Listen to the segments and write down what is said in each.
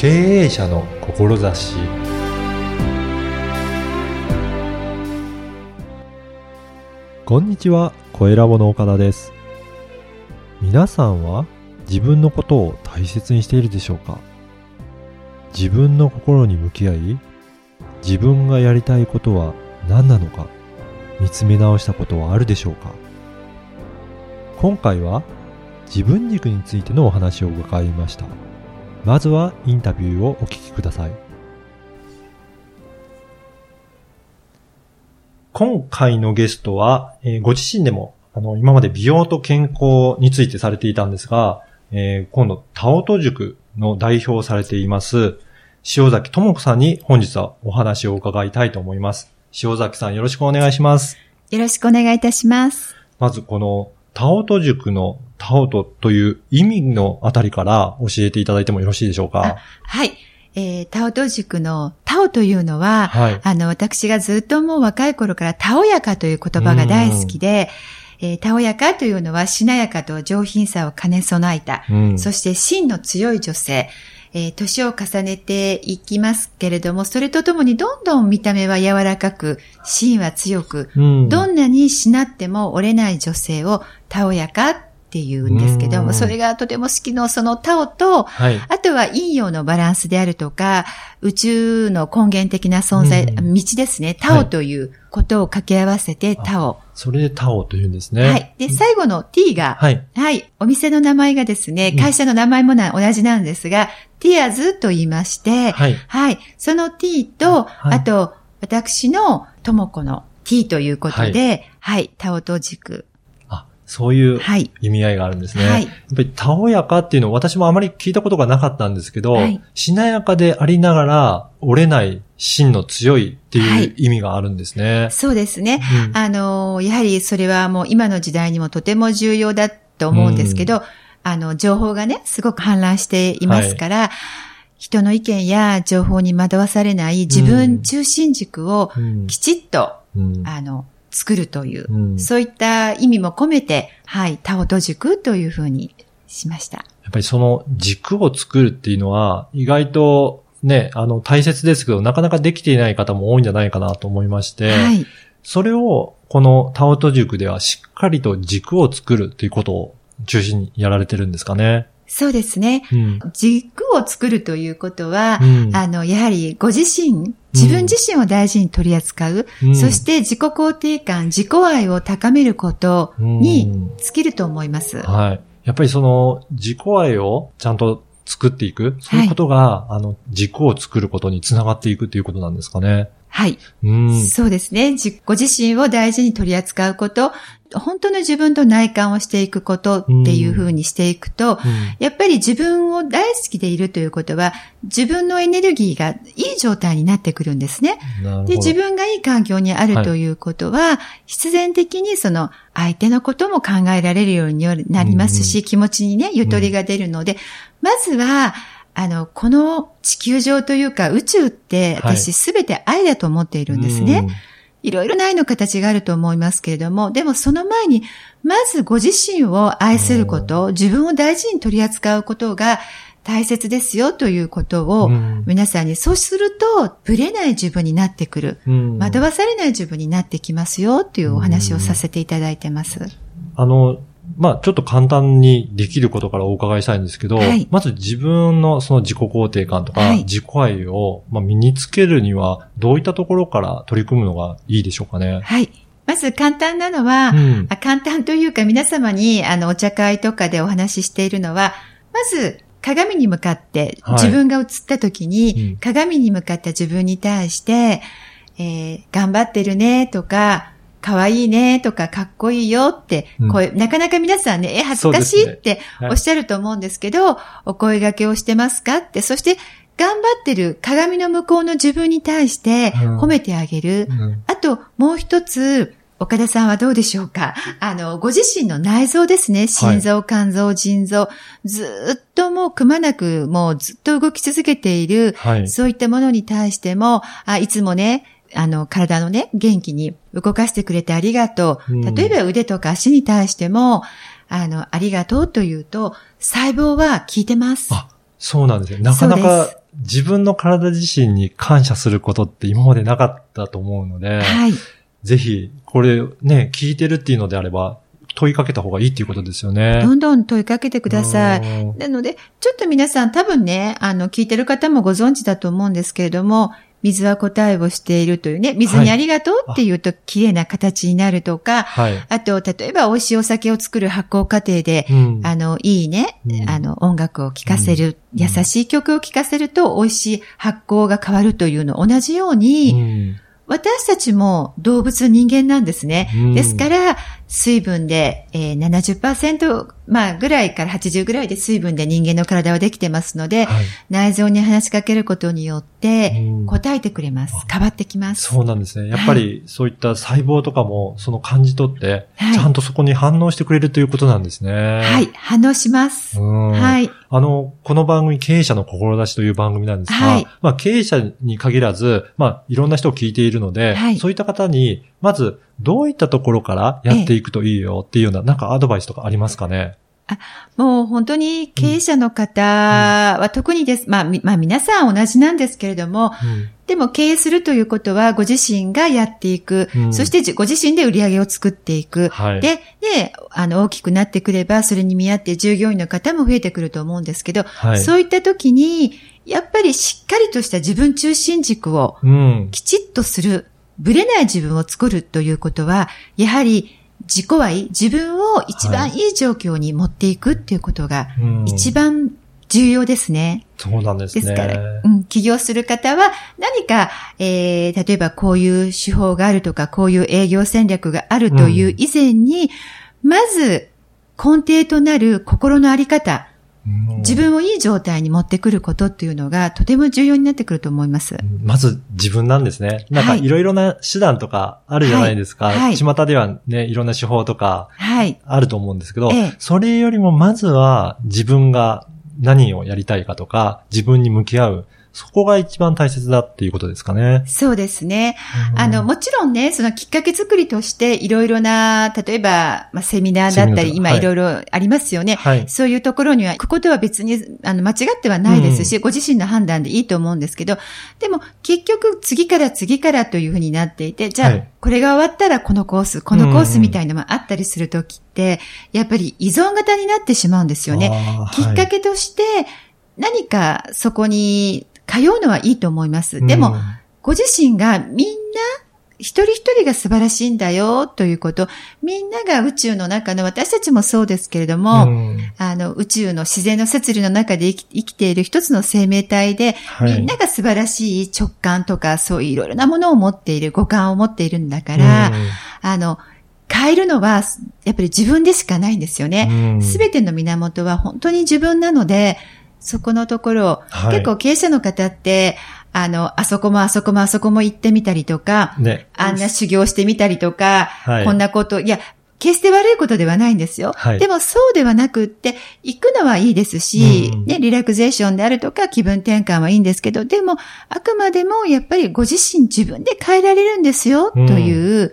経営者の志こんにちは、声ラボの岡田です。皆さんは自分のことを大切にしているでしょうか？自分の心に向き合い、自分がやりたいことは何なのか見つめ直したことはあるでしょうか？今回は自分軸についてのお話を伺いました。まずはインタビューをお聞きください。今回のゲストは、えーご自身でも、あの、今まで美容と健康についてされていたんですが、えー今度、タオト塾の代表をされています、塩崎智子さんに本日はお話を伺いたいと思います。塩崎さんよろしくお願いします。よろしくお願いいたします。まずこの、タオト塾のタオトという意味のあたりから教えていただいてもよろしいでしょうか？はい。えー、タオト塾のタオというのは、はい。あの、私がずっともう若い頃からたおやかという言葉が大好きで、えー、たおやかというのはしなやかと上品さを兼ね備えた、うん。そして芯の強い女性、えー年を重ねていきますけれども、それとともにどんどん見た目は柔らかく、芯は強く、うん。どんなにしなっても折れない女性をたおやかって言うんですけどうんも、それがとても好きのそのタオと、はい。あとは陰陽のバランスであるとか、宇宙の根源的な存在、うん道ですね。タオということを掛け合わせてタオ。それでタオと言うんですね。はい。で、最後の t が、はい。はい。お店の名前がですね、会社の名前もな同じなんですが、ティアズと言いまして、はい。はい。その t と、はいあと、私の智子の t ということで、はい。タオと軸。あ、そういうはい。意味合いがあるんですね。はい。やっぱり、たおやかっていうのを私もあまり聞いたことがなかったんですけど、はい。しなやかでありながら、折れない芯の強いってはい。いう意味があるんですね。そうですね。うん。あの、やはりそれはもう今の時代にもとても重要だと思うんですけど、あの、情報がね、すごく氾濫していますから、人の意見や情報に惑わされない自分中心軸をうん。きちっと、うん。あの、作るという、うんそういった意味も込めて、はい、タオト軸というふうにしました。やっぱりその軸を作るっていうのは、意外とね、あの、大切ですけど、なかなかできていない方も多いんじゃないかなと思いまして、はい。それを、このタオト塾ではしっかりと軸を作るということを中心にやられてるんですかね。そうですね。うん。軸を作るということは、うんあの、やはりご自身、自分自身を大事に取り扱う、うんそして自己肯定感、自己愛を高めることに尽きると思います。はい。やっぱりその自己愛をちゃんと作っていく、そういうことが、あの、軸を作ることにつながっていくということなんですかね。はい。うん。そうですね。じご自身を大事に取り扱うこと、本当の自分と内観をしていくことっていうふうにしていくと、うんやっぱり自分を大好きでいるということは、自分のエネルギーがいい状態になってくるんですね。なるほど。で、自分がいい環境にあるということは、必然的にその相手のことも考えられるようになりますし、うん気持ちにね、ゆとりが出るので、まずは、あの、この地球上というか宇宙ってはい私すべて愛だと思っているんですね。いろいろな愛の形があると思いますけれども、でもその前に、まずご自身を愛すること、自分を大事に取り扱うことが大切ですよということを、うん皆さんに、そうすると、ぶれない自分になってくる。うん惑わされない自分になってきますよというお話をさせていただいてます。あの、まあ、ちょっと簡単にできることからお伺いしたいんですけど、はい。まず自分のその自己肯定感とか、はい。自己愛を、まあ、身につけるには、どういったところから取り組むのがいいでしょうかね？はい。まず簡単なのは、うん。あ簡単というか皆様にあのお茶会とかでお話ししているのは、まず鏡に向かって、はい。自分が映った時に、うん。鏡に向かった自分に対して、えー頑張ってるねとか、可愛いねとか、かっこいいよって、うん声なかなか皆さんね、え、恥ずかしいってはいおっしゃると思うんですけど、お声掛けをしてますかって、そして頑張ってる鏡の向こうの自分に対してうん褒めてあげる。うんあと、もう一つ、岡田さんはどうでしょうか？あの、ご自身の内臓ですね。心臓、肝臓、腎臓。ずーっともうくまなく、もうずっと動き続けている、はい。そういったものに対しても、あいつもね、あの、体のね、元気に動かしてくれてありがとう。うん例えば腕とか足に対しても、あの、ありがとうというと、細胞は効いてます。あそうなんですね。なかなか自分の体自身に感謝することって今までなかったと思うので、はい。ぜひ、これね、聞いてるっていうのであれば、問いかけた方がいいっていうことですよね。どんどん問いかけてください。い。なので、ちょっと皆さん多分ね、あの、聞いてる方もご存知だと思うんですけれども、水は答えをしているというね、水にありがとうっていうと綺麗な形になるとか、はい。あと、例えば美味しいお酒を作る発酵過程で、うん。あの、いいね、うん。あの、音楽を聴かせる、うん。優しい曲を聴かせると美味しい発酵が変わるというの同じように、うん私たちも動物人間なんですね。うんですから、水分で、えー、70%、まあ、ぐらいから80ぐらいで水分で人間の体はできてますので、はい。内臓に話しかけることによってうん、答えてくれます。変わってきます。そうなんですね。やっぱりそういった細胞とかもその感じ取って、はいちゃんとそこに反応してくれるということなんですね。はい、反応します。うんはい。あの、この番組、経営者の志という番組なんですが、はい。まあ、経営者に限らず、まあ、いろんな人を聞いているので、はい。そういった方に、まず、どういったところからやっていくといいよっていうような、なんかアドバイスとかありますかね？もう本当に経営者の方は特にです。まあ、みまあ皆さん同じなんですけれども、でも経営するということはご自身がやっていく。うんそしてじご自身で売り上げを作っていく。はい。で、で、あの、大きくなってくれば、それに見合って従業員の方も増えてくると思うんですけど、はい。そういった時に、やっぱりしっかりとした自分中心軸をうん。きちっとする、ぶれない自分を作るということは、やはり自己愛、自分を一番いい状況に持っていくっていうことがうん一番重要ですね。そうなんですね。ですから、うん、起業する方は何か、えー、例えばこういう手法があるとか、こういう営業戦略があるという以前に、まず根底となる心のあり方、うん自分をいい状態に持ってくることっていうのがとても重要になってくると思います。まず自分なんですね。なんかはいいろいろな手段とかあるじゃないですか。はいはい巷ではね、いろんな手法とかはい。あると思うんですけど、ええそれよりもまずは自分が何をやりたいかとか、自分に向き合う。そこが一番大切だっていうことですかね。そうですね。うんあの、もちろんね、そのきっかけ作りとしていろいろな、例えば、まあ、セミナーだったり、今いろいろありますよね。はい。そういうところには行くことは別に、あの、間違ってはないですし、ご自身の判断でいいと思うんですけど、でも、結局、次から次からというふうになっていて、じゃあ、はいこれが終わったらこのコース、このコースみたいなのもあったりするときって、やっぱり依存型になってしまうんですよね。きっかけとして、何かそこに通うのはいいと思います。はいでも、うんご自身がみんな、一人一人が素晴らしいんだよということ、みんなが宇宙の中の私たちもそうですけれども、うん。あの、宇宙の自然の摂理の中で生き生きている一つの生命体で、はい。みんなが素晴らしい直感とか、そういういろいろなものを持っている、五感を持っているんだから、うん。あの、変えるのは、やっぱり自分でしかないんですよね。うん。すべての源は本当に自分なので、そこのところを、はい。結構経営者の方って、あの、あそこもあそこもあそこも行ってみたりとか、ね。あんな修行してみたりとか、はい。こんなこと、いや、決して悪いことではないんですよ。はい。でもそうではなくって、行くのはいいですし、うん。ね、リラクゼーションであるとか気分転換はいいんですけど、でも、あくまでもやっぱりご自身自分で変えられるんですよ、うん。という、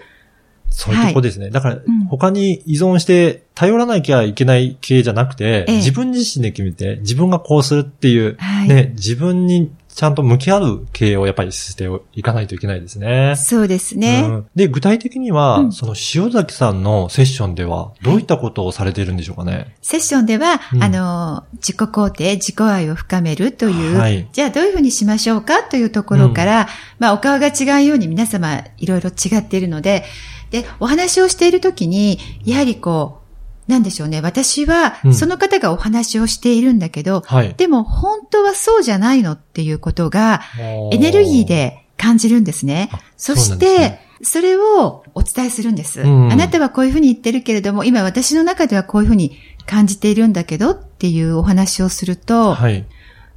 そういうとこですね。だからん、他に依存して頼らなきゃいけない経営じゃなくて、ええ。自分自身で決めて、自分がこうするっていう、はい。ね、自分にちゃんと向き合う経営をやっぱりしていかないといけないですね。そうですね。うん。で、具体的には、うん。その塩崎さんのセッションでは、どういったことをされているんでしょうかね？セッションでは、うん。あの、自己肯定、自己愛を深めるという、はい。じゃあどういうふうにしましょうかというところから、まあお顔が違うように皆様いろいろ違っているので、で、お話をしているときに、やはりこう、なんでしょうね。私はう、んその方がお話をしているんだけど、はい。でも本当はそうじゃないのっていうことが、エネルギーで感じるんですねあ。そしてね、それをお伝えするんです。うんあなたはこういうふうに言ってるけれども、今私の中ではこういうふうに感じているんだけどっていうお話をすると、はい。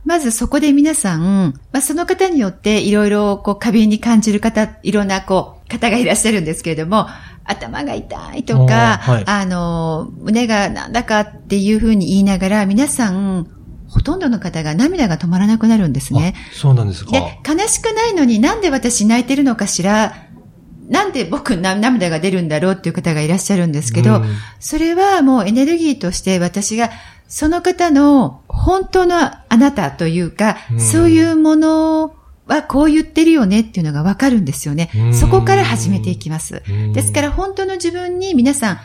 まずそこで皆さん、まあ、その方によっていろいろこう過敏に感じる方、いろんなこう方がいらっしゃるんですけれども、頭が痛いとか、はいあの、胸がなんだかっていうふうに言いながら、皆さん、ほとんどの方が涙が止まらなくなるんですね。あそうなんですか。で、悲しくないのになんで私泣いてるのかしら、なんで僕な涙が出るんだろうっていう方がいらっしゃるんですけど、うんそれはもうエネルギーとして私がその方の本当のあなたというか、うんそういうものはこう言ってるよねっていうのがわかるんですよね。うんそこから始めていきます。うんですから本当の自分に皆さん、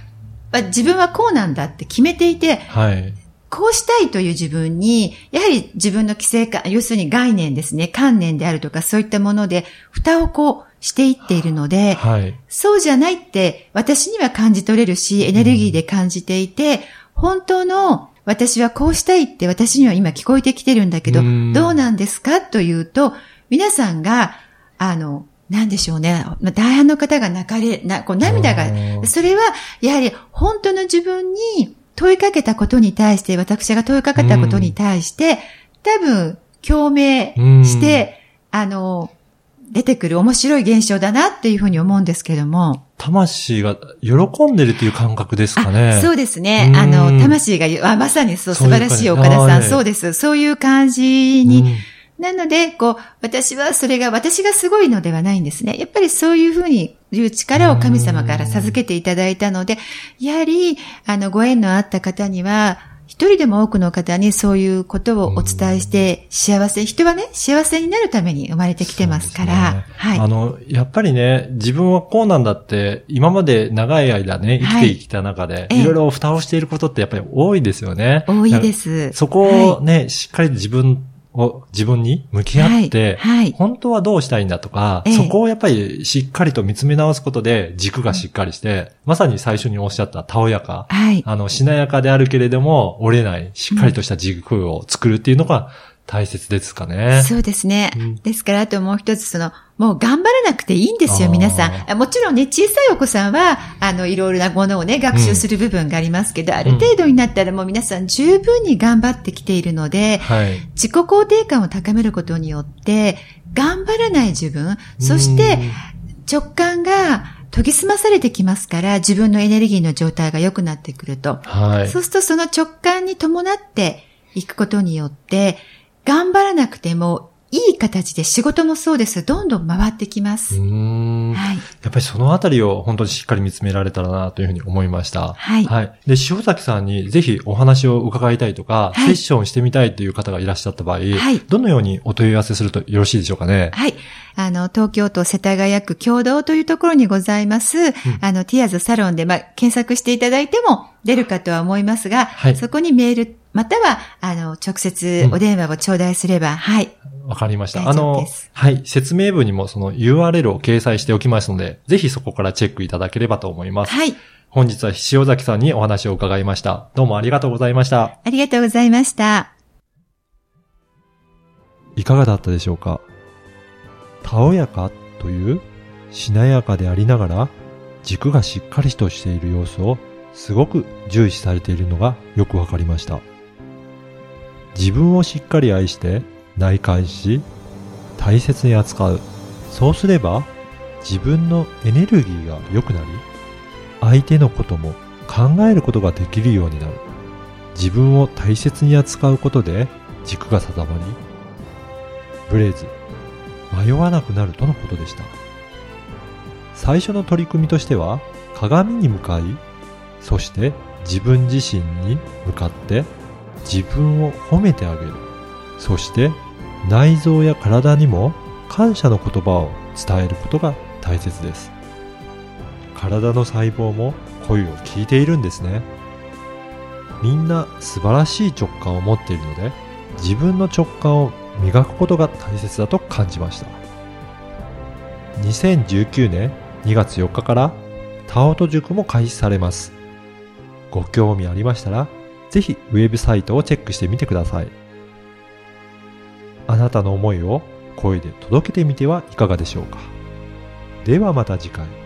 あ自分はこうなんだって決めていて、はい。こうしたいという自分に、やはり自分の規制感、要するに概念ですね、観念であるとかそういったもので、蓋をこうしていっているので、はい。そうじゃないって私には感じ取れるし、エネルギーで感じていて、本当の私はこうしたいって私には今聞こえてきてるんだけど、うんどうなんですかというと、皆さんが、あの、なんでしょうね。まあ大半の方が泣かれ、な、こう涙うが、んそれは、やはり本当の自分に問いかけたことに対して、私が問いかけたことに対して、多分、共鳴して、あの、出てくる面白い現象だなっていうふうに思うんですけども。魂が喜んでるっていう感覚ですかね。あそうですね。うんあの、魂がまさにそう、素晴らしい岡田さん。はいそうです。そういう感じに、うんなので、こう、私はそれが、私がすごいのではないんですね。やっぱりそういうふうにいう力を神様から授けていただいたので、やはり、あの、ご縁のあった方には、一人でも多くの方にそういうことをお伝えして、幸せ、人はね、幸せになるために生まれてきてますから、ねはい。あの、やっぱりね、自分はこうなんだって、今まで長い間ね、生きてきた中で、ええいろいろ蓋をしていることってやっぱり多いですよね。多いです。そこをね、しっかり自分を、自分に向き合って、はいはい。本当はどうしたいんだとか、ええ。そこをやっぱりしっかりと見つめ直すことで軸がしっかりして、まさに最初におっしゃったたおやか、はい。あの、しなやかであるけれども、折れない、しっかりとした軸を作るっていうのが大切ですかね。そうですね。うんですから、あともう一つ、その、もう頑張らなくていいんですよ、皆さんあ。もちろんね、小さいお子さんは、あの、いろいろなものをね、学習する部分がありますけど、ある程度になったらもう皆さん十分に頑張ってきているので、はい。自己肯定感を高めることによって、頑張らない自分、そして直感が研ぎ澄まされてきますから、自分のエネルギーの状態が良くなってくると。はい。そうするとその直感に伴っていくことによって、頑張らなくてもいい形で仕事もそうです。どんどん回ってきます。はい。やっぱりそのあたりを本当にしっかり見つめられたらなというふうに思いました。はいはい。で、塩崎さんにぜひお話を伺いたいとか、はいセッションしてみたいという方がいらっしゃった場合、はいどのようにお問い合わせするとよろしいでしょうかね？はい。あの、東京都世田谷区共同というところにございます、あの、ティアーズサロンで、まあ、検索していただいても出るかとは思いますが、はいそこにメール、または、あの、直接お電話を頂戴すれば、はい。わかりました。大あのはい。説明文にもその URL を掲載しておきますので、ぜひそこからチェックいただければと思います。はい。本日は塩崎さんにお話を伺いました。どうもありがとうございました。ありがとうございました。いかがだったでしょうか？たおやかというしなやかでありながら軸がしっかりとしている様子をすごく重視されているのがよくわかりました。自分をしっかり愛して内観し大切に扱う。そうすれば自分のエネルギーが良くなり相手のことも考えることができるようになる。自分を大切に扱うことで軸が定まりブレず迷わなくなるとのことでした最初の取り組みとしては鏡に向かいそして自分自身に向かって自分を褒めてあげるそして内臓や体にも感謝の言葉を伝えることが大切です。体の細胞も声を聞いているんですね。みんな素晴らしい直感を持っているので自分の直感を磨くことが大切だと感じました。2019年2月4日からタオト塾も開始されます。ご興味ありましたらぜひウェブサイトをチェックしてみてください。あなたの思いを声で届けてみてはいかがでしょうか。ではまた次回。